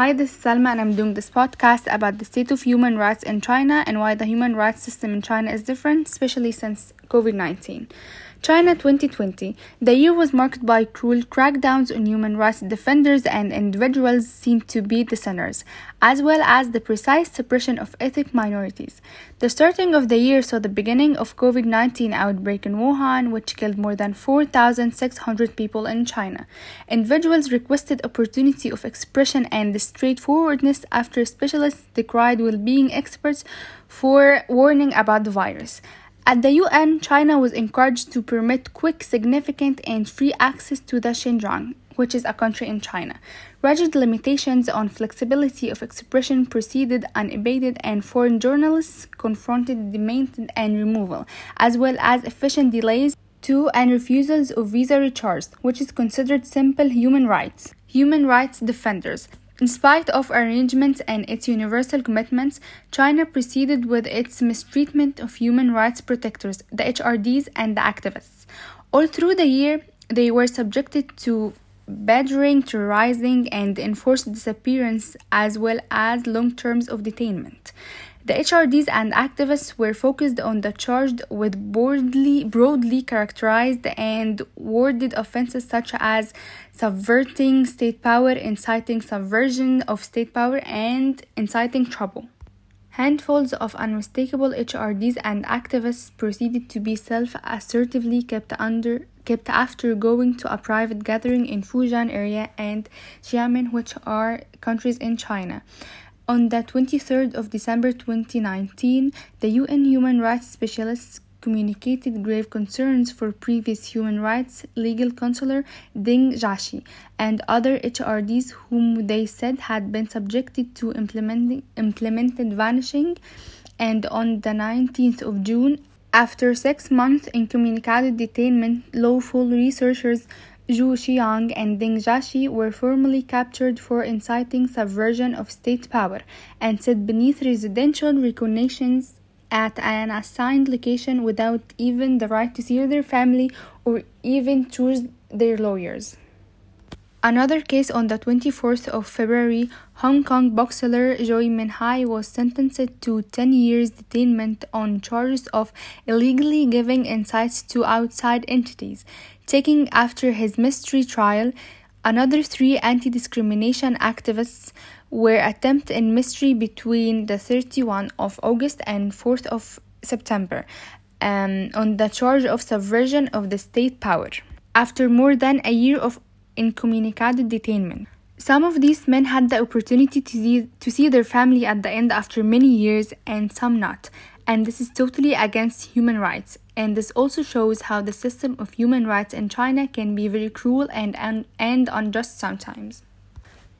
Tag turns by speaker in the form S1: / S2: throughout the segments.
S1: Hi, this is Salma, and I'm doing this podcast about the state of human rights in China and why the human rights system in China is different, especially since COVID 19. China 2020. The year was marked by cruel crackdowns on human rights defenders and individuals seen to be dissenters, as well as the precise suppression of ethnic minorities. The starting of the year saw the beginning of COVID-19 outbreak in Wuhan, which killed more than 4,600 people in China. Individuals requested opportunity of expression and straightforwardness after specialists decried well-being experts for warning about the virus. At the UN, China was encouraged to permit quick, significant, and free access to the Xinjiang, which is a country in China. Rigid limitations on flexibility of expression proceeded unabated, and foreign journalists confronted demand and removal, as well as efficient delays to and refusals of visa recharge, which is considered simple human rights. Human rights defenders in spite of arrangements and its universal commitments, China proceeded with its mistreatment of human rights protectors, the HRDs, and the activists. All through the year, they were subjected to badgering, terrorizing, and enforced disappearance, as well as long terms of detainment. The HRDs and activists were focused on the charged with broadly, broadly characterized and worded offenses such as subverting state power, inciting subversion of state power, and inciting trouble. Handfuls of unmistakable HRDs and activists proceeded to be self-assertively kept under kept after going to a private gathering in Fujian area and Xiamen, which are countries in China. On the 23rd of December 2019, the UN human rights specialists communicated grave concerns for previous human rights legal counselor Ding Jiaxi and other HRDs whom they said had been subjected to implemented vanishing. And on the 19th of June, after six months incommunicado detainment, lawful researchers Zhu Xiang and Ding Jiaxi were formally captured for inciting subversion of state power and set beneath residential recognitions at an assigned location without even the right to see their family or even choose their lawyers. Another case on the 24th of February, Hong Kong boxer Gui Minhai was sentenced to 10 years detainment on charges of illegally giving insights to outside entities. Taking after his mystery trial, another three anti-discrimination activists were attempted in mystery between the 31 of August and 4th of September um, on the charge of subversion of the state power. After more than a year of incommunicado detainment. Some of these men had the opportunity to see, to see their family at the end after many years, and some not. And this is totally against human rights. And this also shows how the system of human rights in China can be very cruel and, and, unjust sometimes.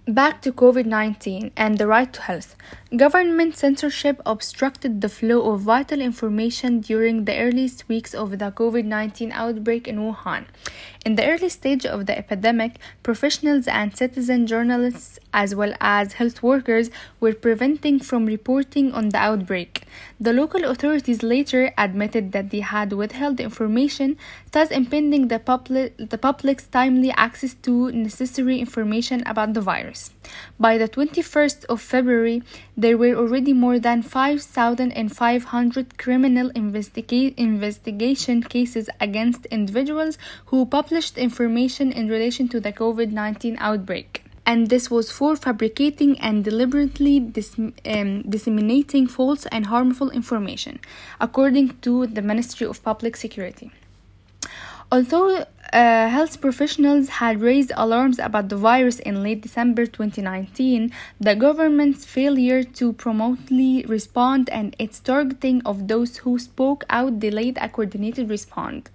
S1: Back to COVID 19 and the right to health. Government censorship obstructed the flow of vital information during the earliest weeks of the COVID 19 outbreak in Wuhan. In the early stage of the epidemic, professionals and citizen journalists, as well as health workers, were preventing from reporting on the outbreak. The local authorities later admitted that they had withheld information, thus impeding the, public, the public's timely access to necessary information about the virus. By the 21st of February, there were already more than 5,500 criminal investiga- investigation cases against individuals who published information in relation to the COVID 19 outbreak and this was for fabricating and deliberately dis- um, disseminating false and harmful information, according to the Ministry of Public Security. Although uh, health professionals had raised alarms about the virus in late December 2019, the government's failure to promptly respond and its targeting of those who spoke out delayed a coordinated response.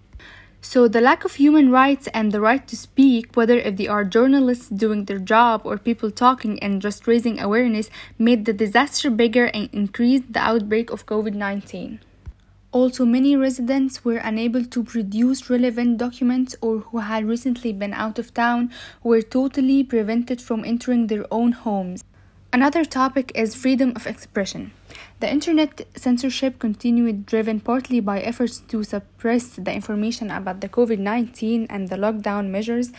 S1: So, the lack of human rights and the right to speak, whether if they are journalists doing their job or people talking and just raising awareness, made the disaster bigger and increased the outbreak of COVID 19. Also, many residents were unable to produce relevant documents or who had recently been out of town were totally prevented from entering their own homes. Another topic is freedom of expression. The internet censorship continued, driven partly by efforts to suppress the information about the COVID 19 and the lockdown measures,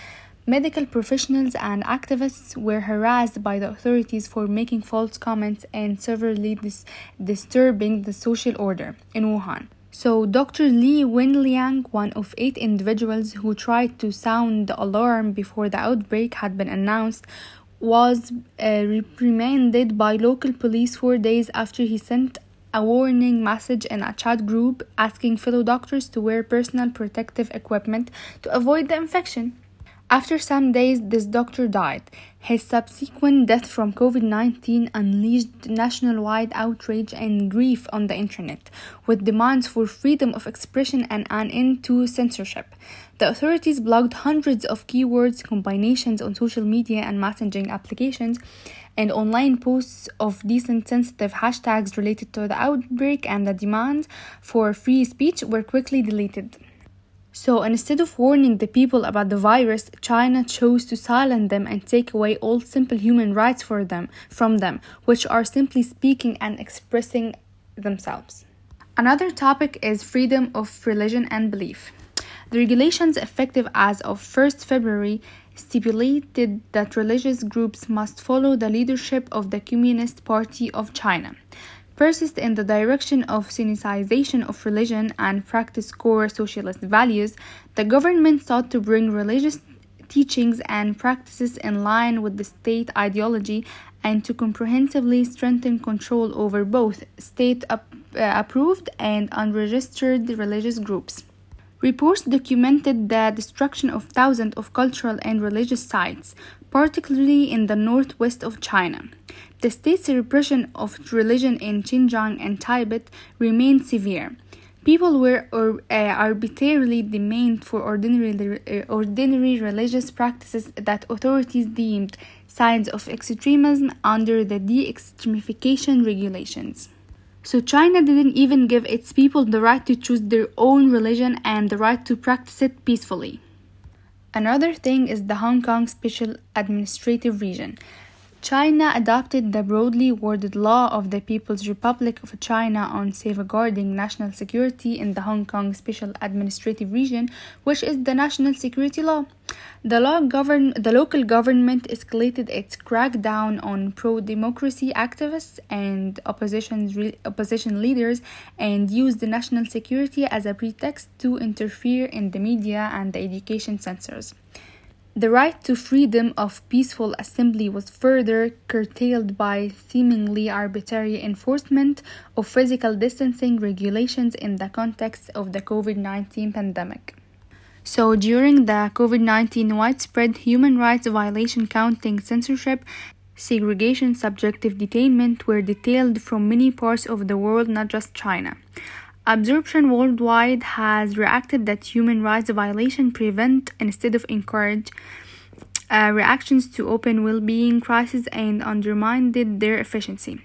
S1: Medical professionals and activists were harassed by the authorities for making false comments and severely dis- disturbing the social order in Wuhan. So, Dr. Li Wenliang, one of eight individuals who tried to sound the alarm before the outbreak had been announced, was uh, reprimanded by local police four days after he sent a warning message in a chat group asking fellow doctors to wear personal protective equipment to avoid the infection. After some days, this doctor died. His subsequent death from COVID 19 unleashed nationwide outrage and grief on the internet, with demands for freedom of expression and an end to censorship. The authorities blocked hundreds of keywords combinations on social media and messaging applications, and online posts of decent sensitive hashtags related to the outbreak and the demands for free speech were quickly deleted. So instead of warning the people about the virus, China chose to silence them and take away all simple human rights for them from them, which are simply speaking and expressing themselves. Another topic is freedom of religion and belief. The regulations effective as of 1st February stipulated that religious groups must follow the leadership of the Communist Party of China persist in the direction of sinicization of religion and practice core socialist values, the government sought to bring religious teachings and practices in line with the state ideology and to comprehensively strengthen control over both state uh, approved and unregistered religious groups. Reports documented the destruction of thousands of cultural and religious sites, particularly in the northwest of China. The state's repression of religion in Xinjiang and Tibet remained severe. People were uh, arbitrarily detained for ordinary, uh, ordinary religious practices that authorities deemed signs of extremism under the de extremification regulations. So, China didn't even give its people the right to choose their own religion and the right to practice it peacefully. Another thing is the Hong Kong Special Administrative Region. China adopted the broadly worded Law of the People's Republic of China on safeguarding national security in the Hong Kong Special Administrative Region, which is the national security law. The law govern the local government escalated its crackdown on pro-democracy activists and opposition opposition leaders and used the national security as a pretext to interfere in the media and the education censors. The right to freedom of peaceful assembly was further curtailed by seemingly arbitrary enforcement of physical distancing regulations in the context of the COVID 19 pandemic. So, during the COVID 19 widespread human rights violation counting censorship, segregation, subjective detainment were detailed from many parts of the world, not just China. Absorption worldwide has reacted that human rights violation prevent instead of encourage uh, reactions to open well-being crises and undermined their efficiency.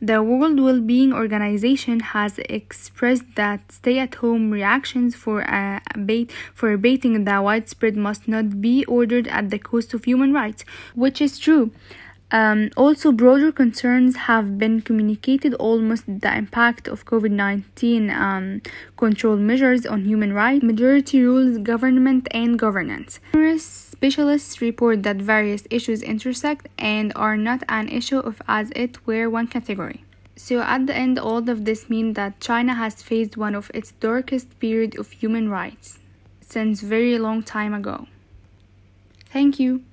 S1: The World Well-being Organization has expressed that stay-at-home reactions for uh, abate, for abating the widespread must not be ordered at the cost of human rights, which is true. Um, also, broader concerns have been communicated almost the impact of COVID 19 um, control measures on human rights, majority rules, government, and governance. Numerous specialists report that various issues intersect and are not an issue of as it were one category. So, at the end, all of this means that China has faced one of its darkest periods of human rights since very long time ago. Thank you.